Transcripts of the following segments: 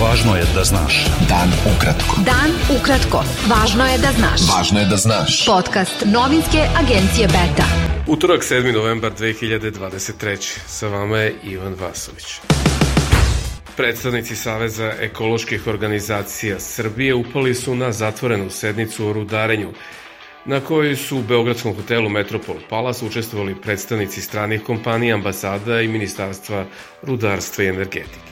Važno je da znaš. Dan ukratko. Dan ukratko. Važno je da znaš. Važno je da znaš. Podcast novinske agencije Beta. Utorak 7. novembar 2023. Sa vama je Ivan Vasović. Predstavnici Saveza ekoloških organizacija Srbije upali su na zatvorenu sednicu o rudarenju na kojoj su u Beogradskom hotelu Metropol Palace učestvovali predstavnici stranih kompanija, ambasada i Ministarstva rudarstva i energetike.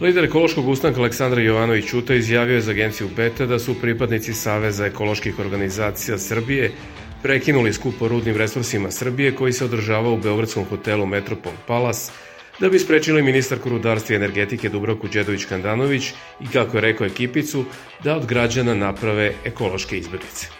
Lider ekološkog ustanka Aleksandar Jovanović Ćuta izjavio je za agenciju Beta da su pripadnici Saveza ekoloških organizacija Srbije prekinuli skup o rudnim resursima Srbije koji se održava u Beogradskom hotelu Metropol Palace da bi sprečili ministarku rudarstva i energetike Dubravku Đedović-Kandanović i, kako je rekao ekipicu, da od građana naprave ekološke izbjeglice.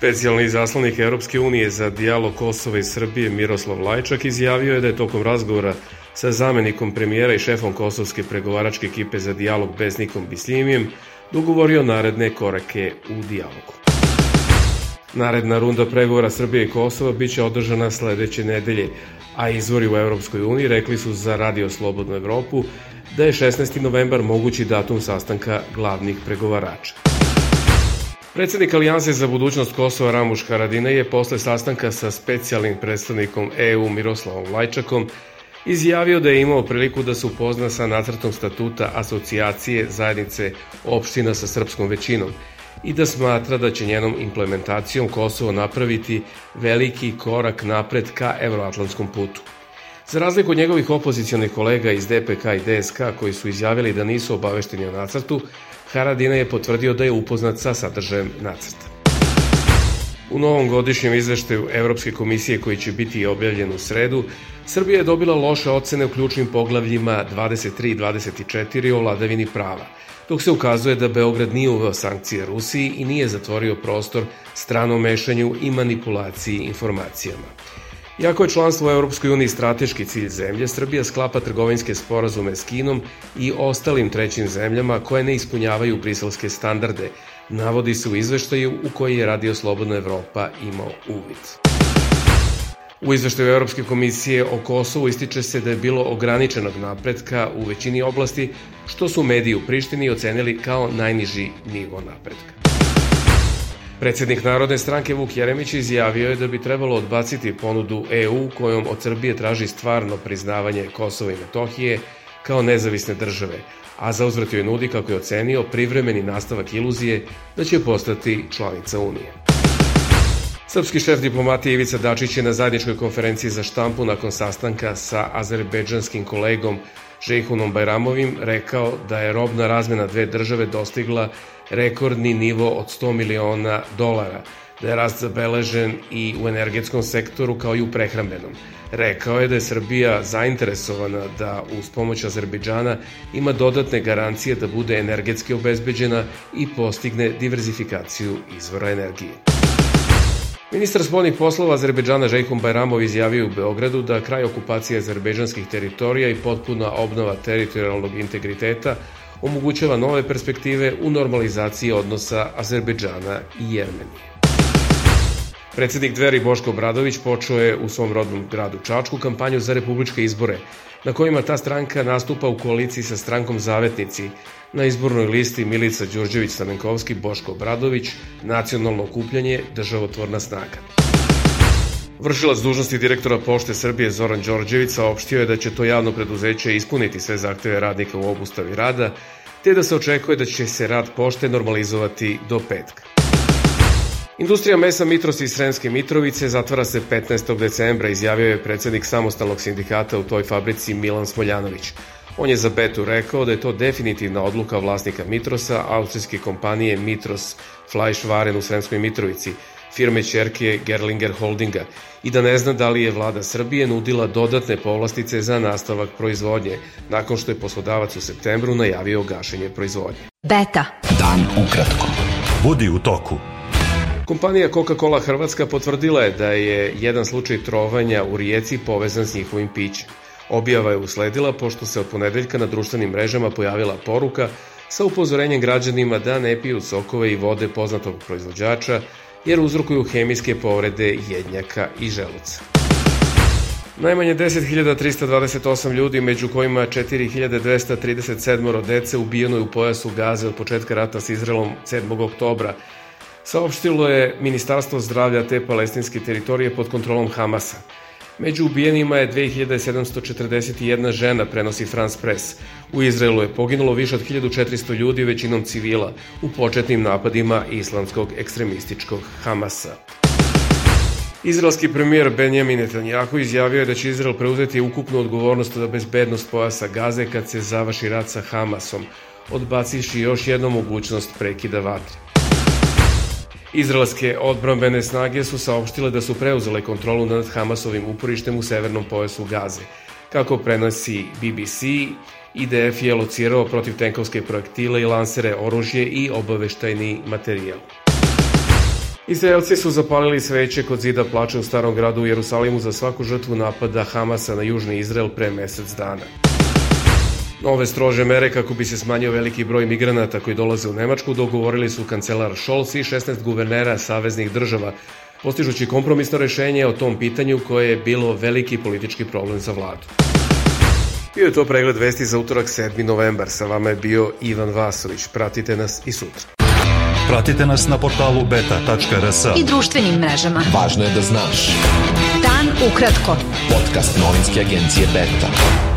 Specijalni zaslanik Europske unije za dijalog Kosova i Srbije Miroslav Lajčak izjavio je da je tokom razgovora sa zamenikom premijera i šefom kosovske pregovaračke ekipe za dijalog Besnikom Bislimijem dogovorio naredne korake u dijalogu. Naredna runda pregovora Srbije i Kosova biće održana sledeće nedelje, a izvori u Europskoj uniji rekli su za Radio Slobodnu Evropu da je 16. novembar mogući datum sastanka glavnih pregovarača. Predsednik Alijanse za budućnost Kosova Ramuš Haradina je posle sastanka sa specijalnim predstavnikom EU Miroslavom Lajčakom izjavio da je imao priliku da se upozna sa nacrtom statuta asocijacije zajednice opština sa srpskom većinom i da smatra da će njenom implementacijom Kosovo napraviti veliki korak napred ka evroatlantskom putu. Za razliku od njegovih opozicijalnih kolega iz DPK i DSK koji su izjavili da nisu obavešteni o nacrtu, Haradina je potvrdio da je upoznat sa sadržajem nacrta. U novom godišnjem izveštaju Evropske komisije koji će biti objavljen u sredu, Srbija je dobila loše ocene u ključnim poglavljima 23 i 24 o vladavini prava, dok se ukazuje da Beograd nije uveo sankcije Rusiji i nije zatvorio prostor stranom mešanju i manipulaciji informacijama. Iako je članstvo u Europskoj uniji strateški cilj zemlje, Srbija sklapa trgovinske sporazume s Kinom i ostalim trećim zemljama koje ne ispunjavaju briselske standarde, navodi se u izveštaju u koji je Radio Slobodna Evropa imao uvid. U izveštaju Europske komisije o Kosovu ističe se da je bilo ograničenog napretka u većini oblasti, što su mediji u Prištini ocenili kao najniži nivo napretka. Predsednik Narodne stranke Vuk Jeremić izjavio je da bi trebalo odbaciti ponudu EU kojom od Srbije traži stvarno priznavanje Kosova i Metohije kao nezavisne države, a za uzvrat joj nudi, kako je ocenio, privremeni nastavak iluzije da će postati članica Unije. Srpski šef diplomatije Ivica Dačić je na zajedničkoj konferenciji za štampu nakon sastanka sa azerbejdžanskim kolegom Žejhunom Bajramovim rekao da je robna razmena dve države dostigla rekordni nivo od 100 miliona dolara, da je rast zabeležen i u energetskom sektoru kao i u prehrambenom. Rekao je da je Srbija zainteresovana da uz pomoć Azerbejdžana ima dodatne garancije da bude energetski obezbeđena i postigne diverzifikaciju izvora energije. Ministar spoljnih poslova Azerbejdžana Žejkom Bajramov izjavio u Beogradu da kraj okupacije azerbejdžanskih teritorija i potpuna obnova teritorijalnog integriteta omogućava nove perspektive u normalizaciji odnosa Azerbejdžana i Jermenije. Predsednik Dveri Boško Bradović počeo je u svom rodnom gradu Čačku kampanju za republičke izbore, na kojima ta stranka nastupa u koaliciji sa strankom Zavetnici, na izbornoj listi Milica Đurđević Stamenkovski Boško Bradović, nacionalno okupljanje državotvorna snaga. Vršilac dužnosti direktora Pošte Srbije Zoran Đorđević saopštio je da će to javno preduzeće ispuniti sve zahteve radnika u obustavi rada, te da se očekuje da će se rad pošte normalizovati do petka. Industrija mesa Mitros iz Sremske Mitrovice zatvara se 15. decembra, izjavio je predsednik samostalnog sindikata u toj fabrici Milan Smoljanović. On je za Betu rekao da je to definitivna odluka vlasnika Mitrosa, austrijske kompanije Mitros Fleischwaren u Sremskoj Mitrovici, firme čerke Gerlinger Holdinga i da ne zna da li je vlada Srbije nudila dodatne povlastice za nastavak proizvodnje, nakon što je poslodavac u septembru najavio gašenje proizvodnje. Beta. Dan ukratko. Budi u toku. Kompanija Coca-Cola Hrvatska potvrdila je da je jedan slučaj trovanja u rijeci povezan s njihovim pićem. Objava je usledila pošto se od ponedeljka na društvenim mrežama pojavila poruka sa upozorenjem građanima da ne piju sokove i vode poznatog proizvođača jer uzrokuju hemijske povrede jednjaka i želuca. Najmanje 10.328 ljudi, među kojima 4.237 dece ubijeno je u pojasu Gaze od početka rata s Izraelom 7. oktobra. Saopštilo je Ministarstvo zdravlja te palestinske teritorije pod kontrolom Hamasa. Među ubijenima je 2741 žena, prenosi France Press. U Izraelu je poginulo više od 1400 ljudi, većinom civila, u početnim napadima islamskog ekstremističkog Hamasa. Izraelski premijer Benjamin Netanjahu izjavio je da će Izrael preuzeti ukupnu odgovornost za bezbednost pojasa Gaze kad se završi rat sa Hamasom, odbaciši još jednu mogućnost prekida vatre. Izraelske odbrambene snage su saopštile da su preuzele kontrolu nad Hamasovim uporištem u severnom pojasu Gaze. Kako prenosi BBC, IDF je locirao protiv tenkovske projektile i lansere oružje i obaveštajni materijal. Izraelci su zapalili sveće kod zida plače u starom gradu u Jerusalimu za svaku žrtvu napada Hamasa na južni Izrael pre mesec dana. Nove strože mere kako bi se smanjio veliki broj migranata koji dolaze u Nemačku dogovorili su kancelar Scholz i 16 guvernera saveznih država, postižući kompromisno rešenje o tom pitanju koje je bilo veliki politički problem za vladu. Bio je to pregled vesti za utorak 7. novembar. Sa vama je bio Ivan Vasović. Pratite nas i sutra. Pratite nas na portalu beta.rs i društvenim mrežama. Važno je da znaš. Dan ukratko. Podcast novinske agencije Beta.